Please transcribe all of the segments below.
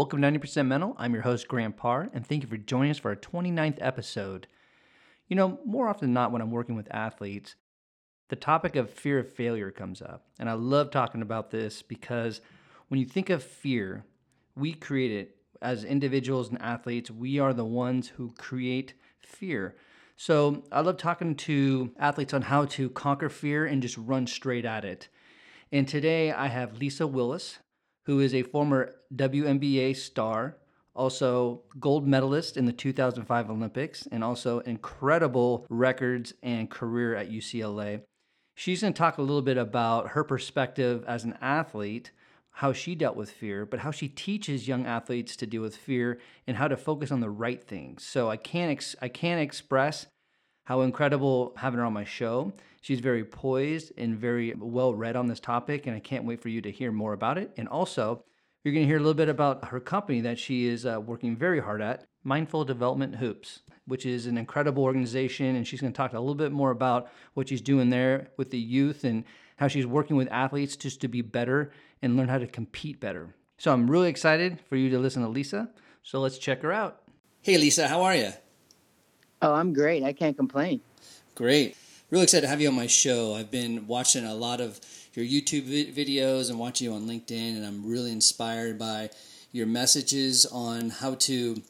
Welcome to 90% Mental. I'm your host, Grant Parr, and thank you for joining us for our 29th episode. You know, more often than not, when I'm working with athletes, the topic of fear of failure comes up. And I love talking about this because when you think of fear, we create it as individuals and athletes. We are the ones who create fear. So I love talking to athletes on how to conquer fear and just run straight at it. And today I have Lisa Willis, who is a former WNBA star, also gold medalist in the 2005 Olympics, and also incredible records and career at UCLA. She's going to talk a little bit about her perspective as an athlete, how she dealt with fear, but how she teaches young athletes to deal with fear and how to focus on the right things. So I can't ex- I can't express how incredible having her on my show. She's very poised and very well read on this topic, and I can't wait for you to hear more about it. And also, you're going to hear a little bit about her company that she is uh, working very hard at, Mindful Development Hoops, which is an incredible organization. And she's going to talk a little bit more about what she's doing there with the youth and how she's working with athletes just to be better and learn how to compete better. So I'm really excited for you to listen to Lisa. So let's check her out. Hey, Lisa, how are you? Oh, I'm great. I can't complain. Great really excited to have you on my show. I've been watching a lot of your YouTube videos and watching you on LinkedIn, and I'm really inspired by your messages on how to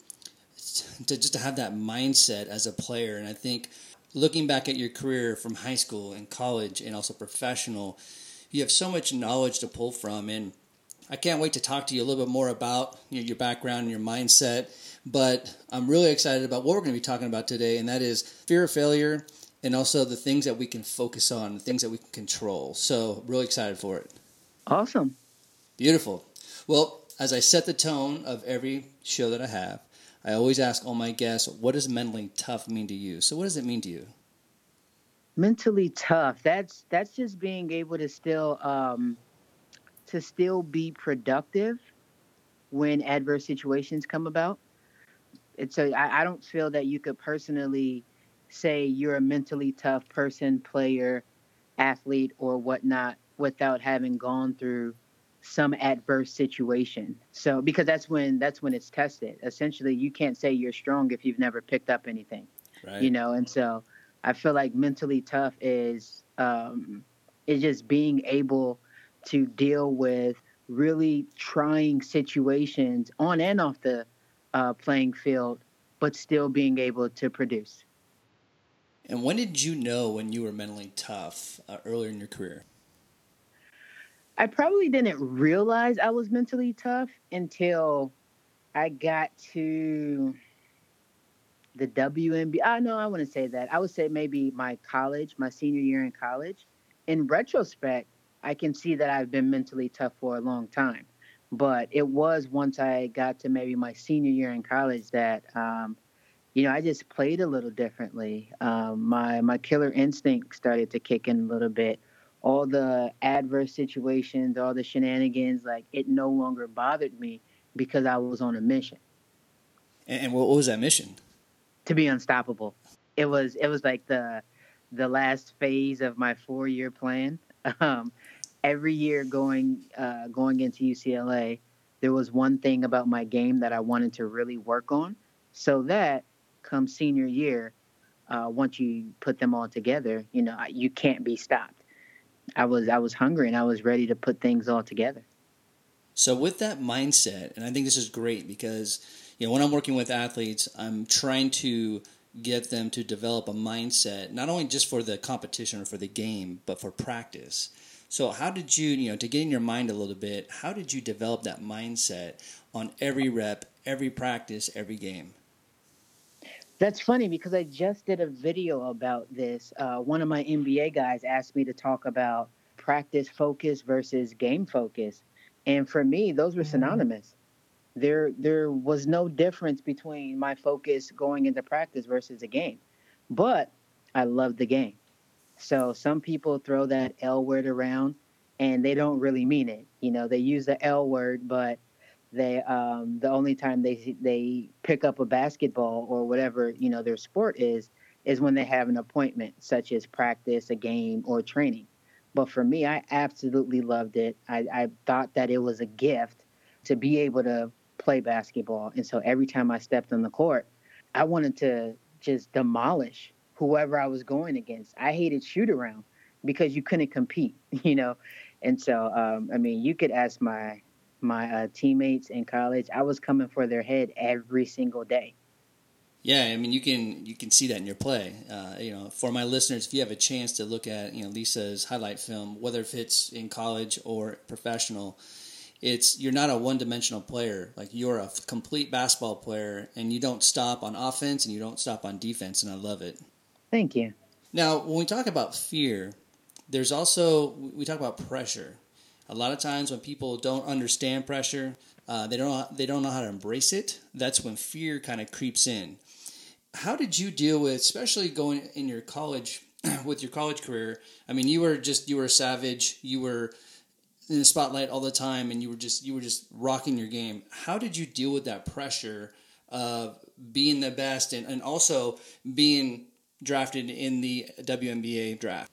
to just to have that mindset as a player. And I think looking back at your career from high school and college and also professional, you have so much knowledge to pull from and I can't wait to talk to you a little bit more about your background and your mindset. But I'm really excited about what we're going to be talking about today, and that is fear of failure and also the things that we can focus on, the things that we can control. So, really excited for it. Awesome. Beautiful. Well, as I set the tone of every show that I have, I always ask all my guests, what does mentally tough mean to you? So, what does it mean to you? Mentally tough. That's that's just being able to still um, to still be productive when adverse situations come about. It's a, I, I don't feel that you could personally say you're a mentally tough person, player, athlete, or whatnot without having gone through some adverse situation. So because that's when that's when it's tested. Essentially, you can't say you're strong if you've never picked up anything. Right. You know, and so I feel like mentally tough is um, is just being able to deal with really trying situations on and off the uh, playing field, but still being able to produce. And when did you know when you were mentally tough uh, earlier in your career? I probably didn't realize I was mentally tough until I got to the WNB. I know I wouldn't say that. I would say maybe my college, my senior year in college. In retrospect, I can see that I've been mentally tough for a long time. But it was once I got to maybe my senior year in college that um, you know, I just played a little differently. Um, my my killer instinct started to kick in a little bit. All the adverse situations, all the shenanigans, like it no longer bothered me because I was on a mission. And what was that mission? To be unstoppable. It was it was like the the last phase of my four year plan. Um, every year going uh, going into UCLA, there was one thing about my game that I wanted to really work on, so that come senior year, uh, once you put them all together, you know, you can't be stopped. I was I was hungry and I was ready to put things all together. So with that mindset, and I think this is great because you know when I'm working with athletes, I'm trying to get them to develop a mindset not only just for the competition or for the game, but for practice. So how did you, you know, to get in your mind a little bit, how did you develop that mindset on every rep, every practice, every game? That's funny because I just did a video about this. Uh, one of my NBA guys asked me to talk about practice focus versus game focus, and for me, those were mm-hmm. synonymous. There, there was no difference between my focus going into practice versus a game, but I love the game. So some people throw that L word around, and they don't really mean it. You know, they use the L word, but they um, the only time they they pick up a basketball or whatever you know their sport is is when they have an appointment such as practice a game or training but for me i absolutely loved it i, I thought that it was a gift to be able to play basketball. And so every time I stepped on the court, I wanted to just demolish whoever I was going against. I hated shoot around because you couldn't compete, you know. And so, um, I mean, you could ask my my uh, teammates in college. I was coming for their head every single day. Yeah, I mean, you can you can see that in your play. Uh, you know, for my listeners, if you have a chance to look at you know Lisa's highlight film, whether if it's in college or professional, it's you're not a one dimensional player. Like you're a complete basketball player, and you don't stop on offense and you don't stop on defense, and I love it. Thank you. Now, when we talk about fear, there's also we talk about pressure. A lot of times when people don't understand pressure, uh, they don't they don't know how to embrace it. That's when fear kind of creeps in how did you deal with, especially going in your college, with your college career? I mean, you were just you were a savage. You were in the spotlight all the time, and you were just you were just rocking your game. How did you deal with that pressure of being the best and, and also being drafted in the WNBA draft?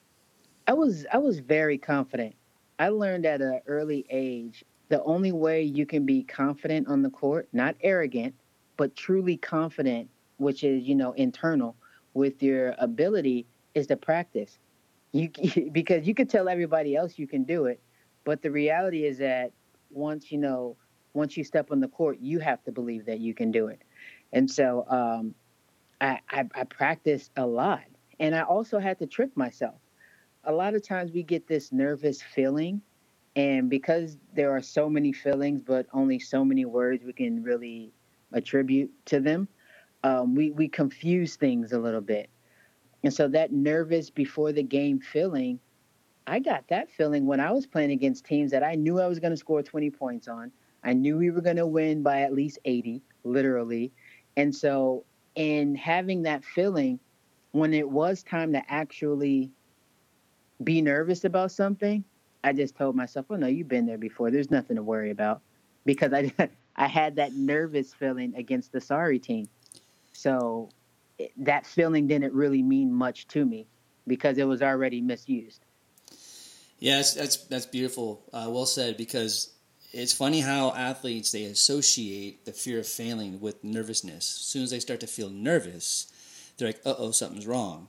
I was I was very confident. I learned at an early age the only way you can be confident on the court, not arrogant, but truly confident which is you know internal with your ability is to practice you because you can tell everybody else you can do it but the reality is that once you know once you step on the court you have to believe that you can do it and so um, I, I, I practiced a lot and i also had to trick myself. A lot of times we get this nervous feeling and because there are so many feelings but only so many words we can really attribute to them um, we we confuse things a little bit, and so that nervous before the game feeling, I got that feeling when I was playing against teams that I knew I was going to score 20 points on. I knew we were going to win by at least 80, literally, and so in having that feeling, when it was time to actually be nervous about something, I just told myself, "Oh no, you've been there before. There's nothing to worry about," because I I had that nervous feeling against the sorry team. So that feeling didn't really mean much to me because it was already misused. Yes, that's that's beautiful. Uh, well said. Because it's funny how athletes they associate the fear of failing with nervousness. As soon as they start to feel nervous, they're like, "Uh oh, something's wrong."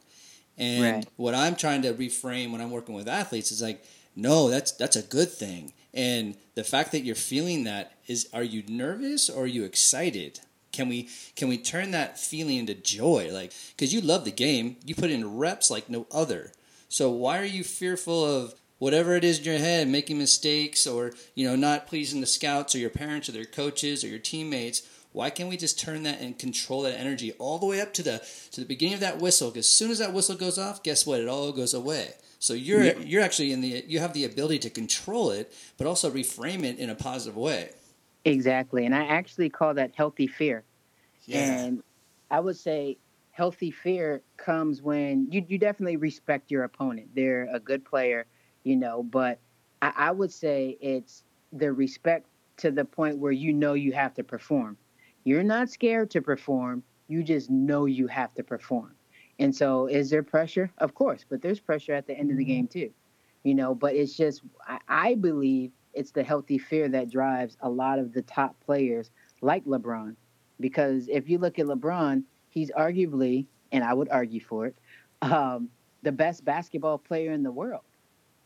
And right. what I'm trying to reframe when I'm working with athletes is like, "No, that's that's a good thing." And the fact that you're feeling that is, are you nervous or are you excited? Can we can we turn that feeling into joy? Like because you love the game, you put in reps like no other. So why are you fearful of whatever it is in your head, making mistakes or you know not pleasing the scouts or your parents or their coaches or your teammates? Why can't we just turn that and control that energy all the way up to the to the beginning of that whistle? Because as soon as that whistle goes off, guess what? It all goes away. So you're yeah. you're actually in the you have the ability to control it, but also reframe it in a positive way. Exactly. And I actually call that healthy fear. Yeah. And I would say healthy fear comes when you, you definitely respect your opponent. They're a good player, you know, but I, I would say it's the respect to the point where you know you have to perform. You're not scared to perform, you just know you have to perform. And so, is there pressure? Of course, but there's pressure at the end of the mm-hmm. game too, you know. But it's just, I, I believe it's the healthy fear that drives a lot of the top players like LeBron. Because if you look at LeBron, he's arguably, and I would argue for it, um, the best basketball player in the world.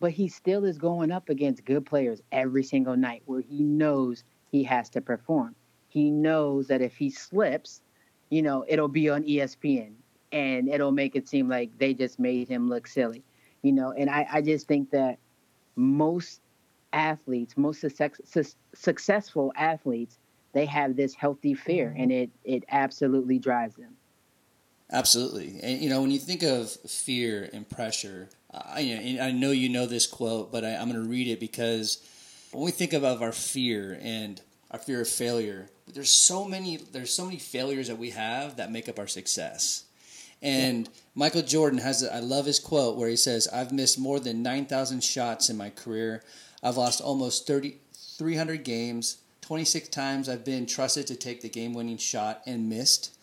But he still is going up against good players every single night where he knows he has to perform. He knows that if he slips, you know, it'll be on ESPN and it'll make it seem like they just made him look silly, you know. And I, I just think that most athletes, most success, successful athletes, they have this healthy fear, mm-hmm. and it it absolutely drives them. Absolutely, and you know when you think of fear and pressure, I, I know you know this quote, but I, am going to read it because when we think of our fear and our fear of failure, there's so many there's so many failures that we have that make up our success. And yeah. Michael Jordan has, I love his quote where he says, I've missed more than 9,000 shots in my career. I've lost almost 30, 300 games. 26 times I've been trusted to take the game winning shot and missed.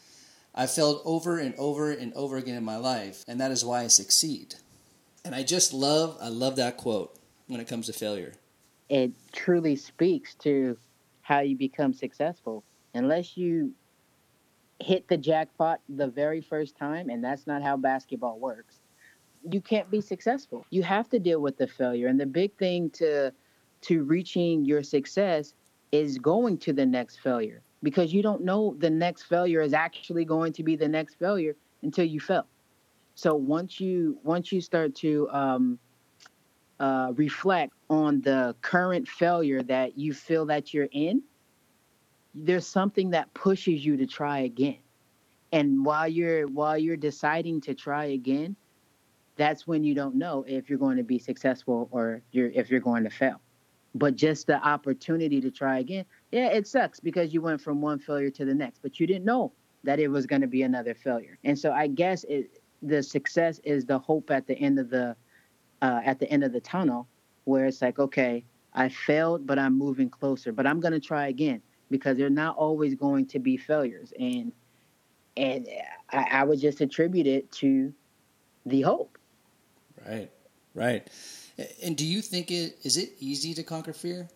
I've failed over and over and over again in my life, and that is why I succeed. And I just love, I love that quote when it comes to failure. It truly speaks to how you become successful. Unless you hit the jackpot the very first time, and that's not how basketball works, you can't be successful. You have to deal with the failure. And the big thing to to reaching your success is going to the next failure because you don't know the next failure is actually going to be the next failure until you fail. So once you once you start to um, uh, reflect on the current failure that you feel that you're in, there's something that pushes you to try again. And while you're while you're deciding to try again, that's when you don't know if you're going to be successful or you're if you're going to fail. But just the opportunity to try again, yeah, it sucks because you went from one failure to the next, but you didn't know that it was going to be another failure. And so I guess it, the success is the hope at the end of the uh, at the end of the tunnel, where it's like, okay, I failed, but I'm moving closer. But I'm going to try again because they're not always going to be failures. And and I, I would just attribute it to the hope. Right, right. And do you think it is it easy to conquer fear?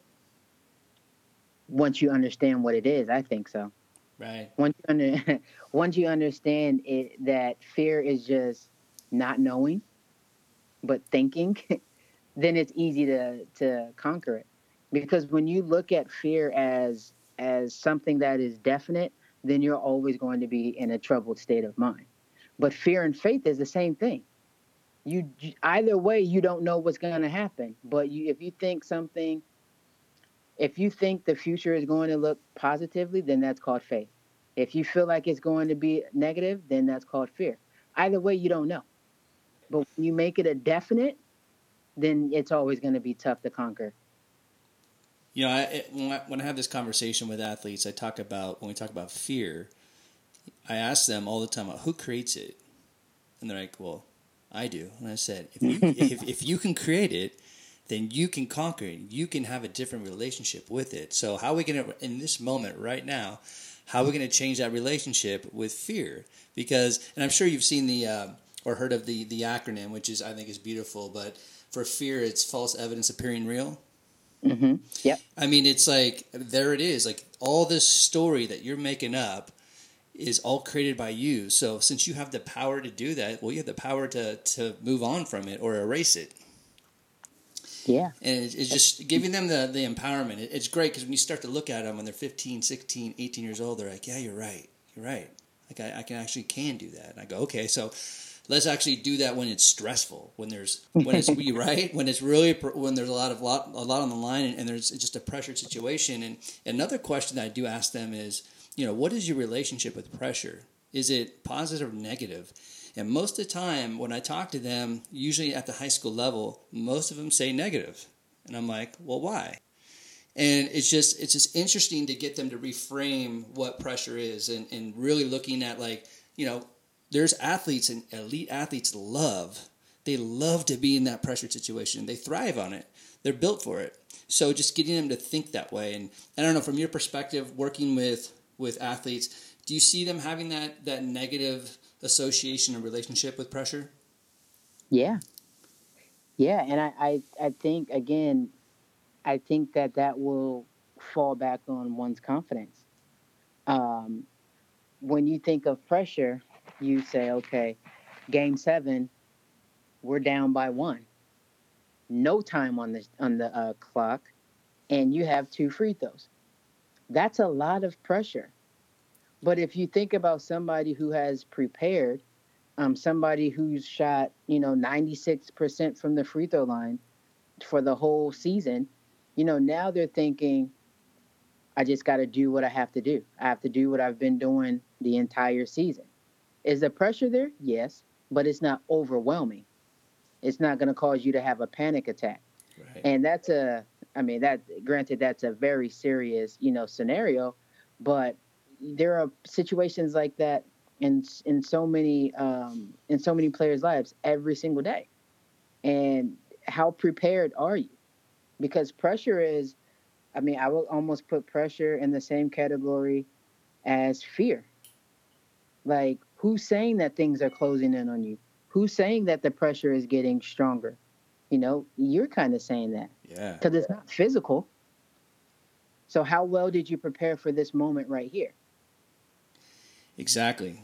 Once you understand what it is, I think so. Right. Once you under, once you understand it, that fear is just not knowing, but thinking, then it's easy to to conquer it. Because when you look at fear as as something that is definite, then you're always going to be in a troubled state of mind. But fear and faith is the same thing. You either way, you don't know what's going to happen. But you, if you think something, if you think the future is going to look positively, then that's called faith. If you feel like it's going to be negative, then that's called fear. Either way, you don't know. But when you make it a definite, then it's always going to be tough to conquer. You know, I, it, when, I, when I have this conversation with athletes, I talk about when we talk about fear. I ask them all the time, "Who creates it?" And they're like, "Well, I do." And I said, "If you, if, if you can create it, then you can conquer it. You can have a different relationship with it. So how are we going to, in this moment right now, how are we going to change that relationship with fear? Because, and I'm sure you've seen the uh, or heard of the the acronym, which is I think is beautiful. But for fear, it's false evidence appearing real. Mm-hmm. Yep. I mean, it's like there it is. Like all this story that you're making up is all created by you. So since you have the power to do that, well, you have the power to to move on from it or erase it. Yeah. And it's, just giving them the, the empowerment. it's great because when you start to look at them when they're 15, 16, 18 years old, they're like, yeah, you're right. You're right. Like I, I can actually can do that. And I go, okay, so let's actually do that when it's stressful, when there's when it's we right, when it's really when there's a lot of lot a lot on the line, and, and there's just a pressured situation. And another question that I do ask them is, you know, what is your relationship with pressure? Is it positive or negative? And most of the time, when I talk to them, usually at the high school level, most of them say negative. And I'm like, well, why? And it's just it's just interesting to get them to reframe what pressure is and, and really looking at like, you know, there's athletes and elite athletes love they love to be in that pressure situation they thrive on it they're built for it so just getting them to think that way and i don't know from your perspective working with with athletes do you see them having that that negative association or relationship with pressure yeah yeah and i i, I think again i think that that will fall back on one's confidence um, when you think of pressure you say, okay, game seven, we're down by one. No time on the on the uh, clock, and you have two free throws. That's a lot of pressure. But if you think about somebody who has prepared, um, somebody who's shot, you know, 96% from the free throw line for the whole season, you know, now they're thinking, I just got to do what I have to do. I have to do what I've been doing the entire season. Is the pressure there? Yes, but it's not overwhelming. It's not going to cause you to have a panic attack. Right. And that's a, I mean, that granted, that's a very serious, you know, scenario, but there are situations like that in in so many um, in so many players' lives every single day. And how prepared are you? Because pressure is, I mean, I will almost put pressure in the same category as fear. Like Who's saying that things are closing in on you? Who's saying that the pressure is getting stronger? You know, you're kind of saying that. Yeah. Because it's not physical. So how well did you prepare for this moment right here? Exactly,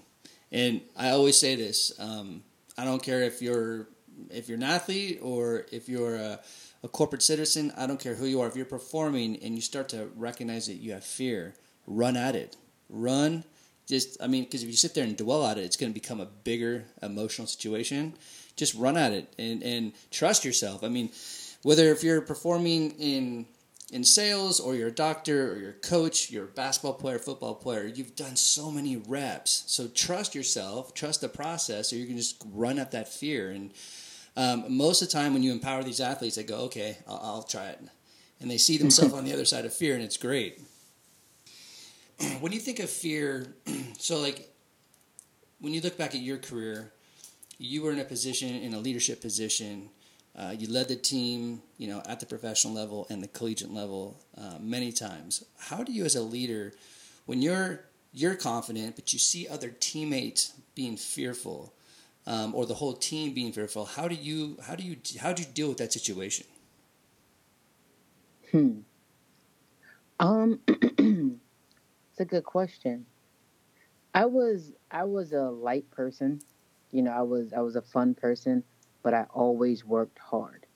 and I always say this: um, I don't care if you're if you're an athlete or if you're a, a corporate citizen. I don't care who you are. If you're performing and you start to recognize that you have fear, run at it. Run. Just, I mean, because if you sit there and dwell at it, it's going to become a bigger emotional situation. Just run at it and, and trust yourself. I mean, whether if you're performing in in sales or you're a doctor or you're a coach, you're a basketball player, football player, you've done so many reps. So trust yourself, trust the process, or you can just run up that fear. And um, most of the time, when you empower these athletes, they go, "Okay, I'll, I'll try it," and they see themselves on the other side of fear, and it's great. when you think of fear, so like when you look back at your career, you were in a position in a leadership position uh, you led the team, you know, at the professional level and the collegiate level uh, many times. How do you, as a leader, when you're you're confident, but you see other teammates being fearful, um, or the whole team being fearful, how do you how do you how do you deal with that situation? Hmm. Um, it's a good question. I was I was a light person, you know. I was I was a fun person but I always worked hard.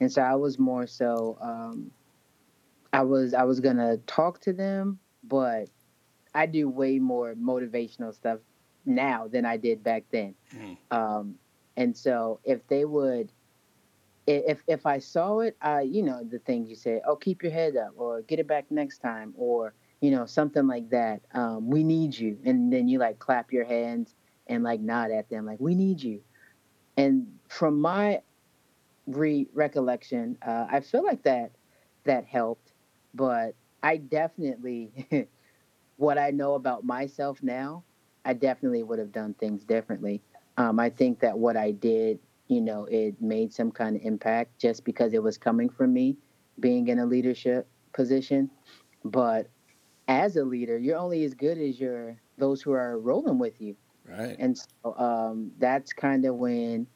And so I was more so um, I was I was gonna talk to them, but I do way more motivational stuff now than I did back then. Mm. Um, and so if they would if if I saw it, I you know the things you say, oh keep your head up, or get it back next time, or you know something like that. Um, we need you, and then you like clap your hands and like nod at them, like we need you. And from my re recollection, uh, I feel like that that helped, but I definitely what I know about myself now, I definitely would have done things differently. Um, I think that what I did, you know, it made some kind of impact just because it was coming from me being in a leadership position. But as a leader, you're only as good as your those who are rolling with you. Right. And so um, that's kind of when,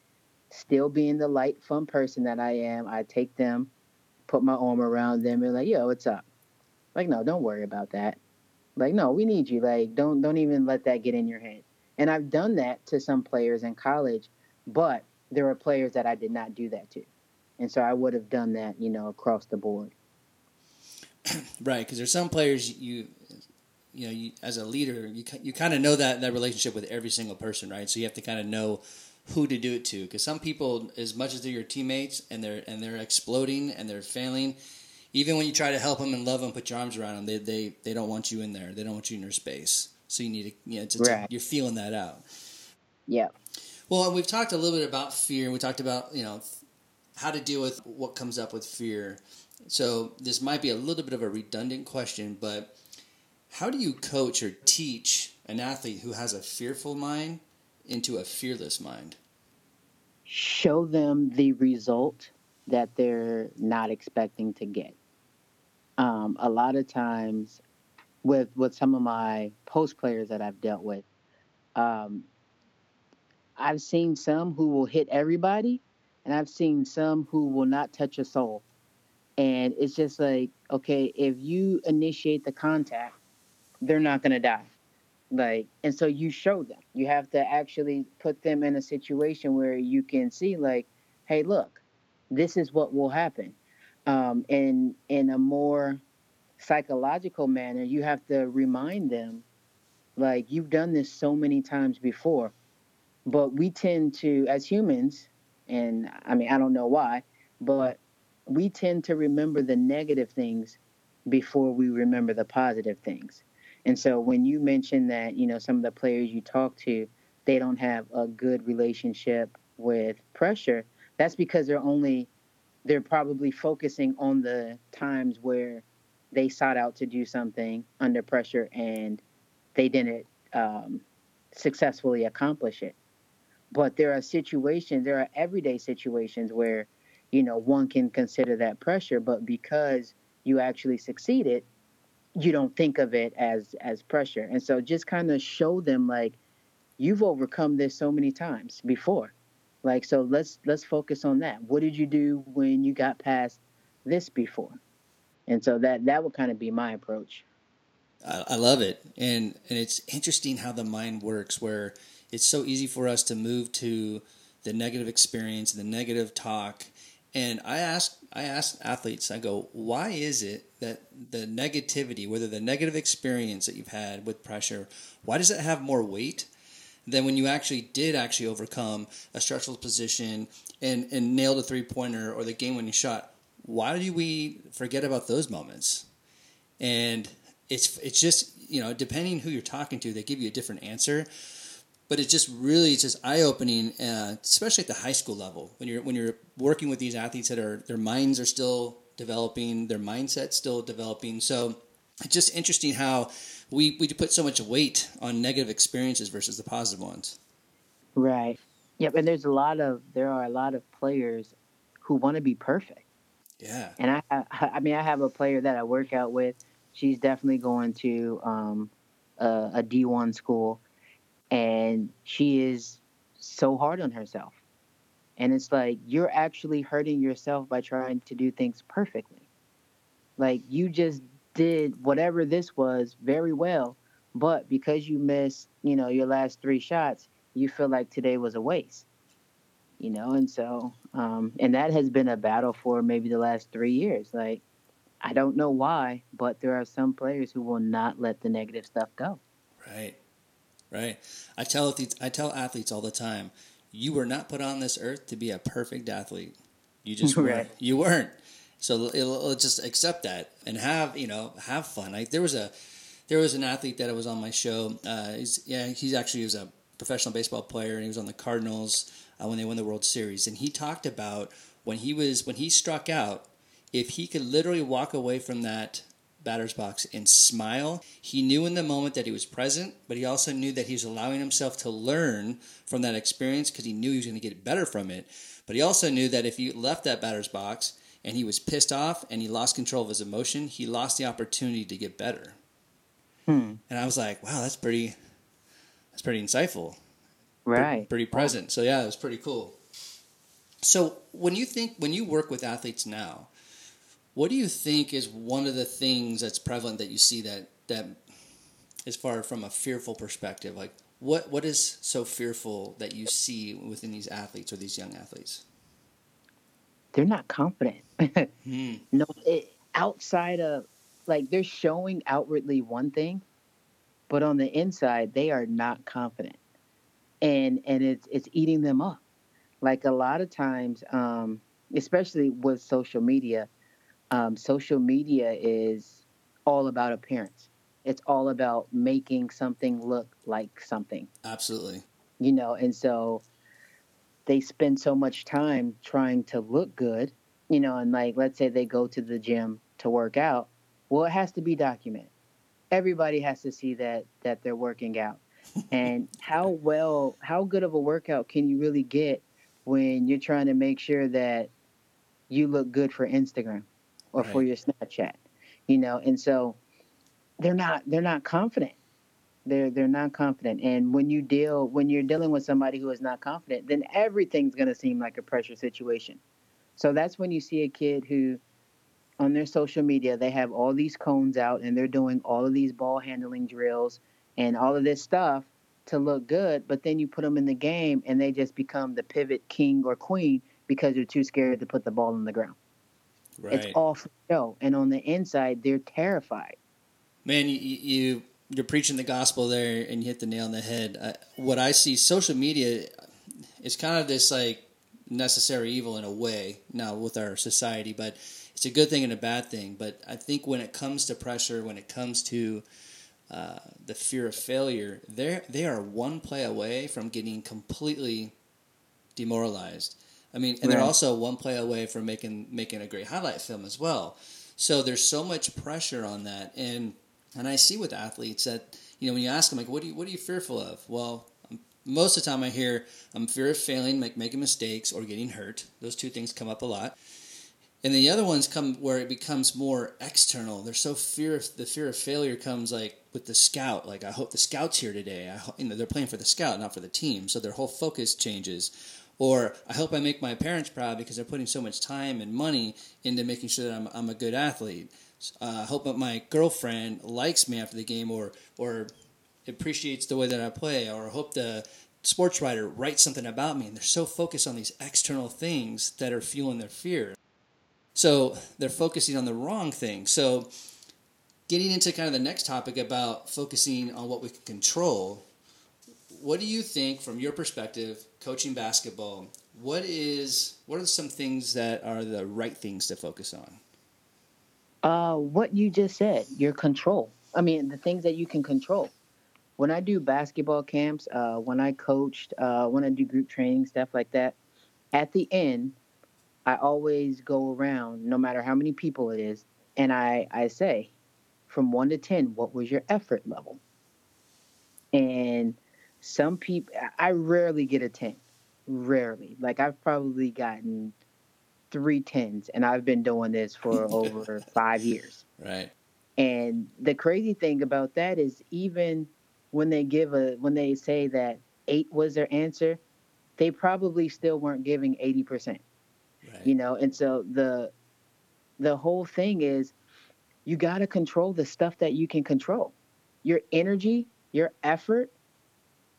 still being the light, fun person that I am, I take them, put my arm around them, and like, yo, what's up? Like, no, don't worry about that. Like, no, we need you. Like, don't don't even let that get in your head. And I've done that to some players in college, but there are players that I did not do that to, and so I would have done that, you know, across the board. right, because there's some players you you know, you, as a leader, you you kind of know that that relationship with every single person, right? So you have to kind of know who to do it to, because some people, as much as they're your teammates and they're and they're exploding and they're failing, even when you try to help them and love them, put your arms around them, they they they don't want you in there. They don't want you in their space. So you need to, you know, it's, it's right. you're feeling that out. Yeah. Well, we've talked a little bit about fear. We talked about you know how to deal with what comes up with fear. So this might be a little bit of a redundant question, but how do you coach or teach an athlete who has a fearful mind into a fearless mind? Show them the result that they're not expecting to get. Um, a lot of times, with with some of my post players that I've dealt with, um, I've seen some who will hit everybody, and I've seen some who will not touch a soul. And it's just like, okay, if you initiate the contact, they're not going to die. Like and so you show them. You have to actually put them in a situation where you can see like hey look this is what will happen. Um, and in a more psychological manner you have to remind them like you've done this so many times before but we tend to as humans and i mean i don't know why but we tend to remember the negative things before we remember the positive things and so when you mention that, you know, some of the players you talk to, they don't have a good relationship with pressure, that's because they're only they're probably focusing on the times where they sought out to do something under pressure and they didn't um, successfully accomplish it. But there are situations, there are everyday situations where, you know, one can consider that pressure, but because you actually succeeded, you don't think of it as as pressure. And so just kind of show them like you've overcome this so many times before. Like so let's let's focus on that. What did you do when you got past this before? And so that that would kind of be my approach. I, I love it, and and it's interesting how the mind works, where it's so easy for us to move to the negative experience, the negative talk, and I ask I ask athletes, I go, why is it that the negativity, whether the negative experience that you've had with pressure, why does it have more weight than when you actually did actually overcome a stressful position and, and nailed a three pointer or the game winning shot? Why do we forget about those moments? And it's it's just you know depending who you're talking to, they give you a different answer. But it's just really it's just eye opening, uh, especially at the high school level when you're when you're working with these athletes that are their minds are still developing, their mindset still developing. So it's just interesting how we we put so much weight on negative experiences versus the positive ones. Right. Yep. And there's a lot of there are a lot of players who want to be perfect. Yeah. And I I mean I have a player that I work out with she's definitely going to um, a, a D1 school, and she is so hard on herself. And it's like you're actually hurting yourself by trying to do things perfectly. Like you just did whatever this was very well, but because you missed, you know, your last three shots, you feel like today was a waste. You know, and so, um, and that has been a battle for maybe the last three years. Like, I don't know why, but there are some players who will not let the negative stuff go. Right, right. I tell athletes, I tell athletes all the time, you were not put on this earth to be a perfect athlete. You just weren't. Right. You weren't. So it'll, it'll just accept that and have you know have fun. Like there was a there was an athlete that was on my show. Uh, he's, yeah, he's actually he was a professional baseball player and he was on the Cardinals uh, when they won the World Series. And he talked about when he was when he struck out if he could literally walk away from that batter's box and smile, he knew in the moment that he was present, but he also knew that he was allowing himself to learn from that experience because he knew he was going to get better from it. But he also knew that if he left that batter's box and he was pissed off and he lost control of his emotion, he lost the opportunity to get better. Hmm. And I was like, wow, that's pretty, that's pretty insightful. Right. Pretty, pretty present. So yeah, it was pretty cool. So when you think, when you work with athletes now, what do you think is one of the things that's prevalent that you see that that as far from a fearful perspective, like what what is so fearful that you see within these athletes or these young athletes? They're not confident. hmm. No, it, outside of like they're showing outwardly one thing, but on the inside they are not confident, and and it's it's eating them up. Like a lot of times, um, especially with social media, um, social media is all about appearance. It's all about making something look like something. Absolutely. You know, and so they spend so much time trying to look good, you know, and like let's say they go to the gym to work out. Well, it has to be documented. Everybody has to see that that they're working out. and how well, how good of a workout can you really get when you're trying to make sure that you look good for Instagram? Or right. for your Snapchat, you know, and so they're not they're not confident. They're they're not confident, and when you deal when you're dealing with somebody who is not confident, then everything's going to seem like a pressure situation. So that's when you see a kid who, on their social media, they have all these cones out and they're doing all of these ball handling drills and all of this stuff to look good, but then you put them in the game and they just become the pivot king or queen because they're too scared to put the ball on the ground. Right. It's all for show, and on the inside, they're terrified. Man, you, you you're preaching the gospel there, and you hit the nail on the head. Uh, what I see, social media, is kind of this like necessary evil in a way now with our society, but it's a good thing and a bad thing. But I think when it comes to pressure, when it comes to uh, the fear of failure, they they are one play away from getting completely demoralized. I mean, and right. they're also one play away from making making a great highlight film as well. So there's so much pressure on that, and and I see with athletes that you know when you ask them like, what do you what are you fearful of? Well, um, most of the time I hear I'm fear of failing, make, making mistakes, or getting hurt. Those two things come up a lot. And the other ones come where it becomes more external. They're so fear of, the fear of failure comes like with the scout. Like I hope the scout's here today. I you know they're playing for the scout, not for the team. So their whole focus changes. Or I hope I make my parents proud because they're putting so much time and money into making sure that I'm, I'm a good athlete. Uh, I hope that my girlfriend likes me after the game, or or appreciates the way that I play, or I hope the sports writer writes something about me. And they're so focused on these external things that are fueling their fear. So they're focusing on the wrong thing. So getting into kind of the next topic about focusing on what we can control, what do you think from your perspective coaching basketball what is what are some things that are the right things to focus on? Uh what you just said your control. I mean the things that you can control. When i do basketball camps uh when i coached uh when i do group training stuff like that at the end i always go around no matter how many people it is and i i say from 1 to 10 what was your effort level? And some people i rarely get a 10 rarely. Like i've probably gotten three tens and i've been doing this for over five years. Right. And the crazy thing about that is even when they give a when they say that eight was their answer they probably still weren't giving 80% right you know and so the the whole thing is you got to control the stuff that you can control. Your energy your effort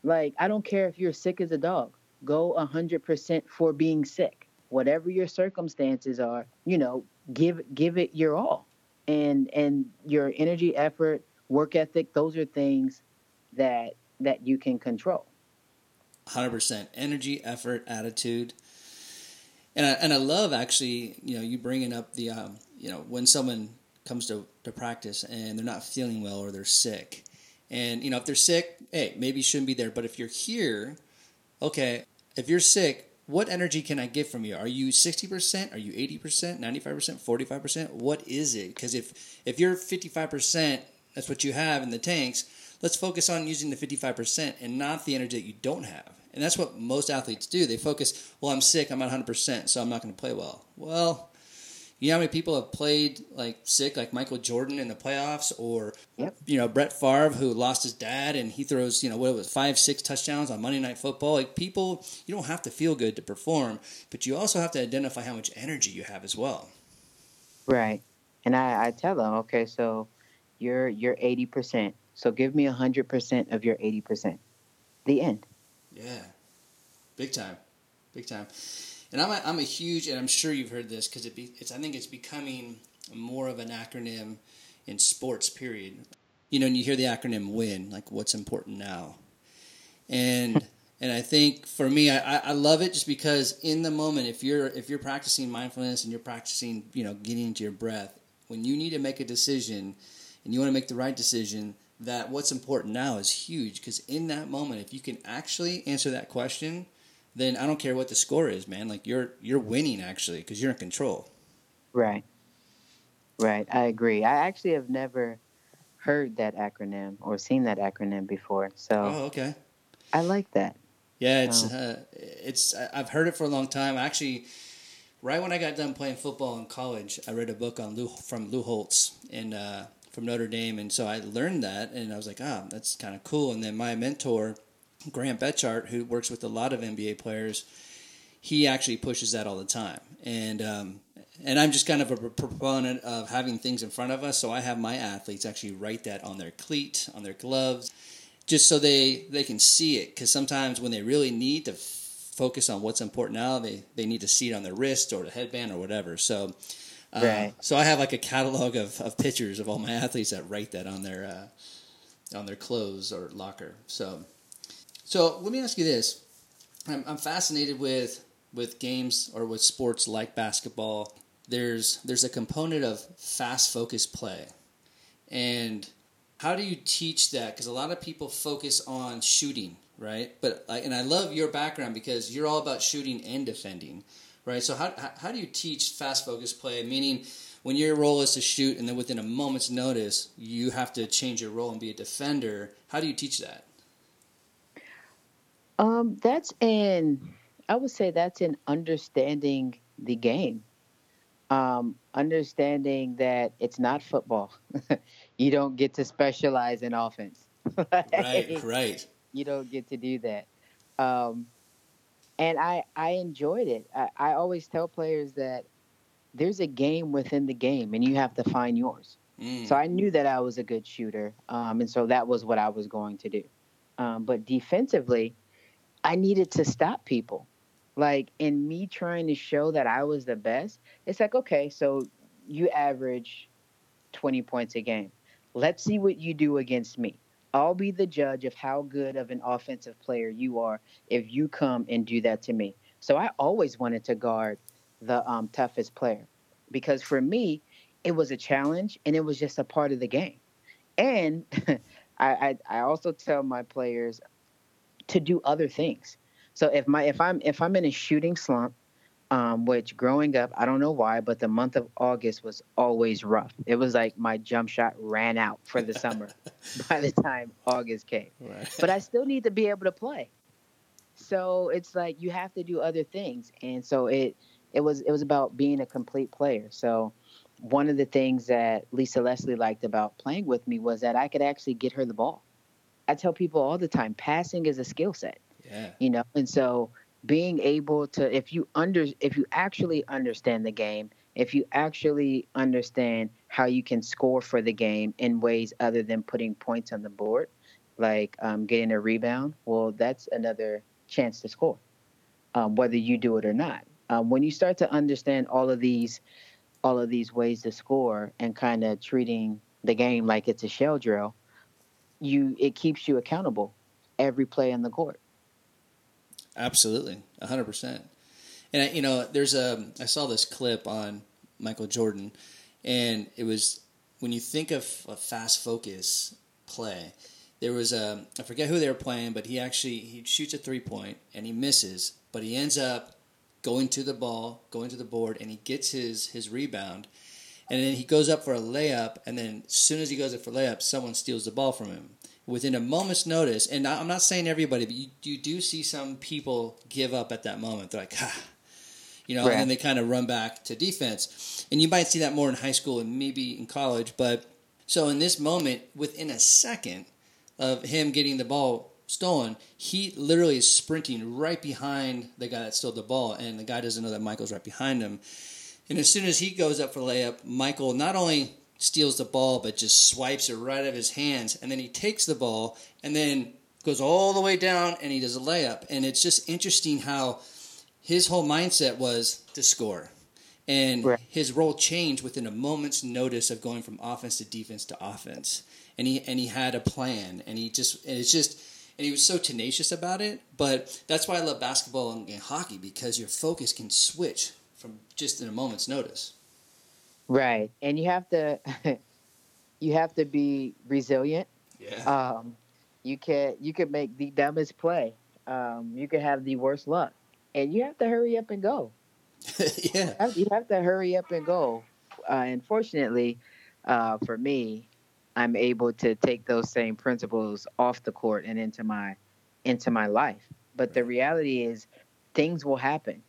like i don't care if you're sick as a dog go 100% for being sick. Whatever your circumstances are you know give give it your all. And and your energy effort work ethic those are things that that you can control. 100% energy effort attitude. And I, and I love actually you know you bringing up the um, you know when someone comes to, to practice and they're not feeling well or they're sick and you know if they're sick hey maybe you shouldn't be there. But if you're here okay if you're sick what energy can i get from you? Are you 60% are you 80% 95% 45% what is it? Because if if you're 55% that's what you have in the tanks let's focus on using the 55% and not the energy that you don't have. And that's what most athletes do. They focus well i'm sick i'm not 100% so i'm not going to play well. Well you know how many people have played like sick, like Michael Jordan in the playoffs, or Yep. you know Brett Favre who lost his dad and he throws you know what it was five six touchdowns on Monday Night Football. Like people, you don't have to feel good to perform, but you also have to identify how much energy you have as well. right and i i tell them okay so you're you're 80% so give me 100% of your 80% the end Yeah, big time, big time. And I'm a, I'm a huge, and I'm sure you've heard this because it be, it's I think it's becoming more of an acronym in sports. Period. You know, and you hear the acronym WIN, like what's important now, and and I think for me, I, I- love it just because in the moment, if you're if you're practicing mindfulness and you're practicing, you know, getting into your breath, when you need to make a decision and you want to make the right decision, that what's important now is huge because in that moment, if you can actually answer that question, then I don't care what the score is, man. Like you're you're winning actually because you're in control. Right. Right. I agree. I actually have never heard that acronym or seen that acronym before. So Oh, okay. I like that. Yeah, it's uh, it's I've heard it for a long time. Actually, right when I got done playing football in college, I read a book on Lou from Lou Holtz and uh, from Notre Dame, and so I learned that, and I was like, ah, that's kind of cool. And then my mentor, Graham Betchart, who works with a lot of NBA players, he actually pushes that all the time, and um, and I'm just kind of a proponent of having things in front of us. So I have my athletes actually write that on their cleat, on their gloves, just so they they can see it. Because sometimes when they really need to f- focus on what's important now, they they need to see it on their wrist or the headband or whatever. So. Uh, Right. So I have like a catalog of, of pictures of all my athletes that write that on their uh, on their clothes or locker. So, so let me ask you this: I'm, I'm fascinated with with games or with sports like basketball. There's there's a component of fast focused play, and how do you teach that? Because a lot of people focus on shooting, right? But and I love your background because you're all about shooting and defending, right? So how how- do you teach fast focused play? Meaning. When your role is to shoot, and then within a moment's notice, you have to change your role and be a defender. How do you teach that? Um, that's in, I would say that's in understanding the game. Um, understanding that it's not football. you don't get to specialize in offense. Right, right. you don't get to do that. Um, and I I enjoyed it. I, I always tell players that there's a game within the game, and you have to find yours. Mm. So I knew that I was a good shooter, um, and so that was what I was going to do. Um, but defensively, I needed to stop people. Like in me trying to show that I was the best, it's like okay, so you average 20 points a game. Let's see what you do against me. I'll be the judge of how good of an offensive player you are if you come and do that to me. So I always wanted to guard the um, toughest player because for me, it was a challenge and it was just a part of the game. And I, I, I also tell my players to do other things. So if my if I'm if I'm in a shooting slump, um, which growing up, I don't know why, but the month of August was always rough. It was like my jump shot ran out for the summer by the time August came. Right. But I still need to be able to play. So it's like you have to do other things. And so it it was it was about being a complete player. So one of the things that Lisa Leslie liked about playing with me was that I could actually get her the ball. I tell people all the time, passing is a skill set yeah. you know and so being able to if you under if you actually understand the game if you actually understand how you can score for the game in ways other than putting points on the board like um, getting a rebound well that's another chance to score um, whether you do it or not um, when you start to understand all of these all of these ways to score and kind of treating the game like it's a shell drill you it keeps you accountable every play on the court Absolutely, hundred percent. And I, you know, there's a I saw this clip on Michael Jordan, and it was when you think of a fast focus play. There was a I forget who they were playing, but he actually he shoots a three point and he misses, but he ends up going to the ball, going to the board, and he gets his his rebound, and then he goes up for a layup, and then as soon as he goes up for layup, someone steals the ball from him within a moment's notice. And I'm not saying everybody, but you, you do see some people give up at that moment. They're like, ah, you know, Right. and then they kind of run back to defense. And you might see that more in high school and maybe in college. But so in this moment, within a second of him getting the ball stolen, he literally is sprinting right behind the guy that stole the ball, and the guy doesn't know that Michael's right behind him. And as soon as he goes up for layup, Michael not only steals the ball but just swipes it right out of his hands, and then he takes the ball and then goes all the way down and he does a layup. And it's just interesting how his whole mindset was to score. And Right. his role changed within a moment's notice of going from offense to defense to offense. And he and he had a plan and he just and it's just and he was so tenacious about it. But that's why I love basketball and, and hockey because your focus can switch from just in a moment's notice. Right. And you have to you have to be resilient. Yeah. Um you can you can make the dumbest play. Um you can have the worst luck. And you have to hurry up and go. yeah. You have- You have to hurry up and go. Uh, and fortunately, uh, for me, I'm able to take those same principles off the court and into my into my life. But the reality is, things will happen.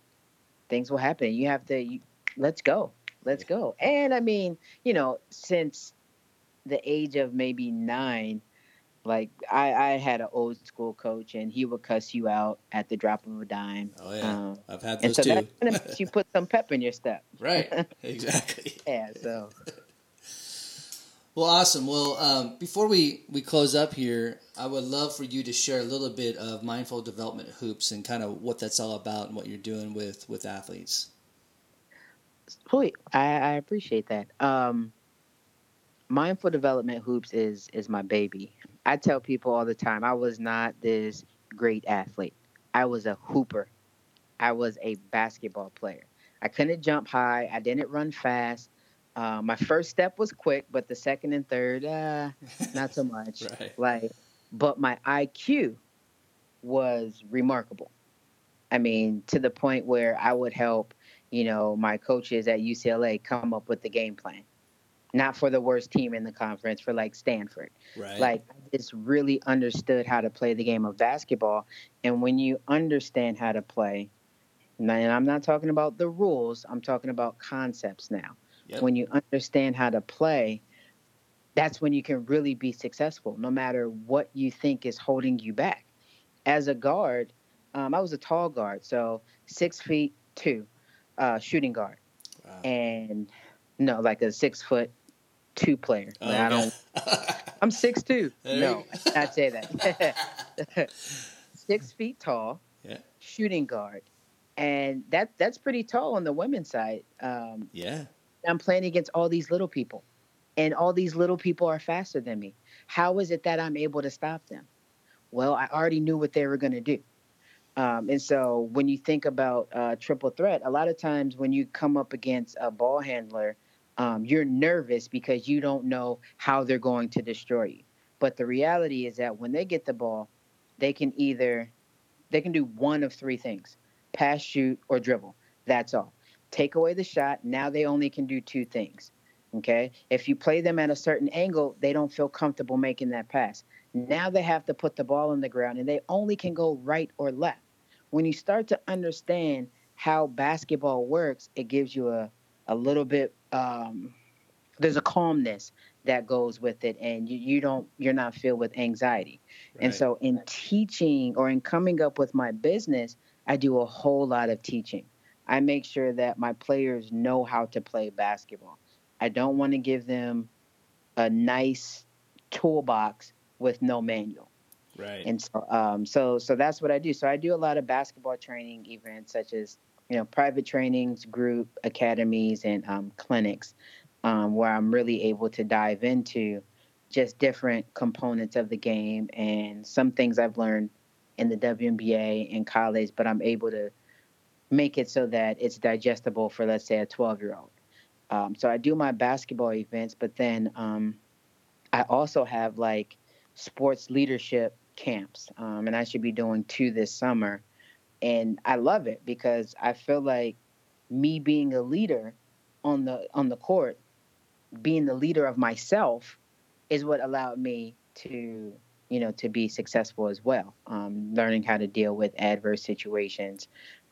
Things will happen. You have to. You, let's go. Let's go. And I mean, you know, since the age of maybe nine, like I, I had an old school coach, and he would cuss you out at the drop of a dime. Oh yeah. Um, I've had and those so too. that kind of makes you put some pep in your step. right. Exactly. Yeah. So. Well, awesome. Well, um, before we, we close up here, I would love for you to share a little bit of mindful development hoops and kind of what that's all about and what you're doing with, with athletes. Sweet. I, I appreciate that. Um, mindful development hoops is is my baby. I tell people all the time I was not this great athlete. I was a hooper. I was a basketball player. I couldn't jump high. I didn't run fast. Uh, my first step was quick, but the second and third, uh, not so much. Right. Like, but my IQ was remarkable. I mean, to the point where I would help, you know, my coaches at UCLA come up with the game plan. Not for the worst team in the conference, for like Stanford. Right. Like, I just really understood how to play the game of basketball. And when you understand how to play, and I'm not talking about the rules, I'm talking about concepts now. Yep. When you understand how to play, that's when you can really be successful, no matter what you think is holding you back. As a guard, um, I was a tall guard, so six feet two, uh, shooting guard. and no, like a six foot two player. Oh, Like, I don't. I'm six two. No, I say that. six feet tall, Yeah. shooting guard, and that that's pretty tall on the women's side. Um, Yeah. I'm playing against all these little people, and all these little people are faster than me. How is it that I'm able to stop them? Well, I already knew what they were going to do. Um, and so when you think about uh, triple threat, a lot of times when you come up against a ball handler, um, you're nervous because you don't know how they're going to destroy you. But the reality is that when they get the ball, they can either they can do one of three things: pass, shoot, or dribble. That's all. Take away the shot. Now they only can do two things. Okay. If you play them at a certain angle, they don't feel comfortable making that pass. Now they have to put the ball on the ground and they only can go right or left. When you start to understand how basketball works, it gives you a, a little bit, um, there's a calmness that goes with it and you, you don't, you're not filled with anxiety. And so in teaching or in coming up with my business, I do a whole lot of teaching. I make sure that my players know how to play basketball. I don't want to give them a nice toolbox with no manual. Right. And so, um, so, so that's what I do. So I do a lot of basketball training events, such as you know private trainings, group academies, and um, clinics, um, where I'm really able to dive into just different components of the game and some things I've learned in the WNBA in college, but I'm able to make it so that it's digestible for, let's say, a 12 year old. Um, so I do my basketball events, but then um, I also have like sports leadership camps, um, and I should be doing two this summer. And I love it because I feel like me being a leader on the on the court, being the leader of myself, is what allowed me to you know to be successful as well. Um, learning how to deal with adverse situations,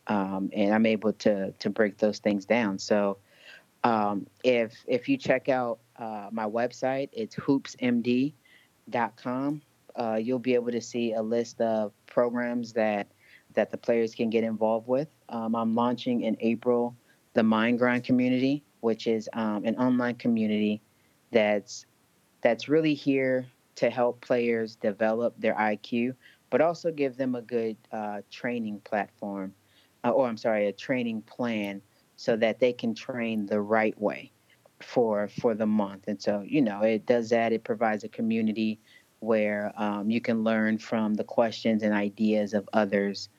um, and I'm able to to break those things down. So um, if if you check out uh, my website, it's hoopsmd.com. Uh, you'll be able to see a list of programs that that the players can get involved with. Um, I'm launching in April the Mind Grind community, which is um, an online community that's that's really here to help players develop their IQ, but also give them a good uh, training platform, or I'm sorry, a training plan so that they can train the right way for for the month. And so, you know, it does that. It provides a community where um, you can learn from the questions and ideas of others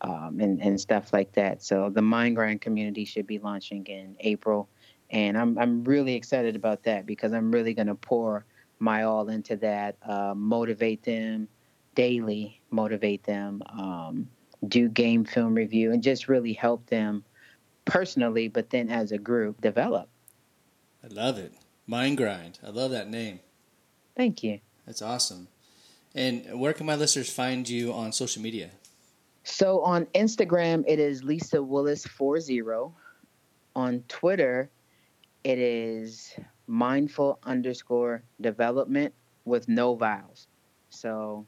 um, and, and stuff like that. So the Mind Grind community should be launching in April. And I'm, I'm really excited about that because I'm really going to pour my all into that, uh, motivate them daily, motivate them, um, do game film review, and just really help them personally, but then as a group, develop. I love it. Mind grind. I love that name. Thank you. That's awesome. And where can my listeners find you on social media? So on Instagram, it is Lisa Willis 40. On Twitter, it is mindful underscore development with no vowels. So,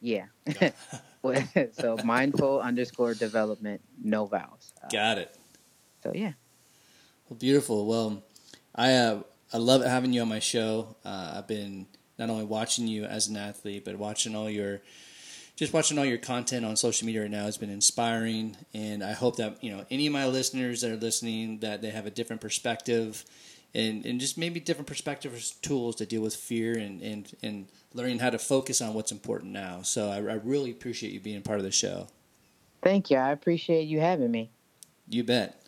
yeah. so mindful underscore development, no vowels. Uh, Got it. so, yeah. Well, beautiful. Well, I uh, I love having you on my show. Uh, I've been not only watching you as an athlete, but watching all your just watching all your content on social media right now has been inspiring. And I hope that you know any of my listeners that are listening that they have a different perspective. And, and just maybe different perspectives, tools to deal with fear and, and, and learning how to focus on what's important now. So I, I really appreciate you being part of the show. Thank you. I appreciate you having me. You bet.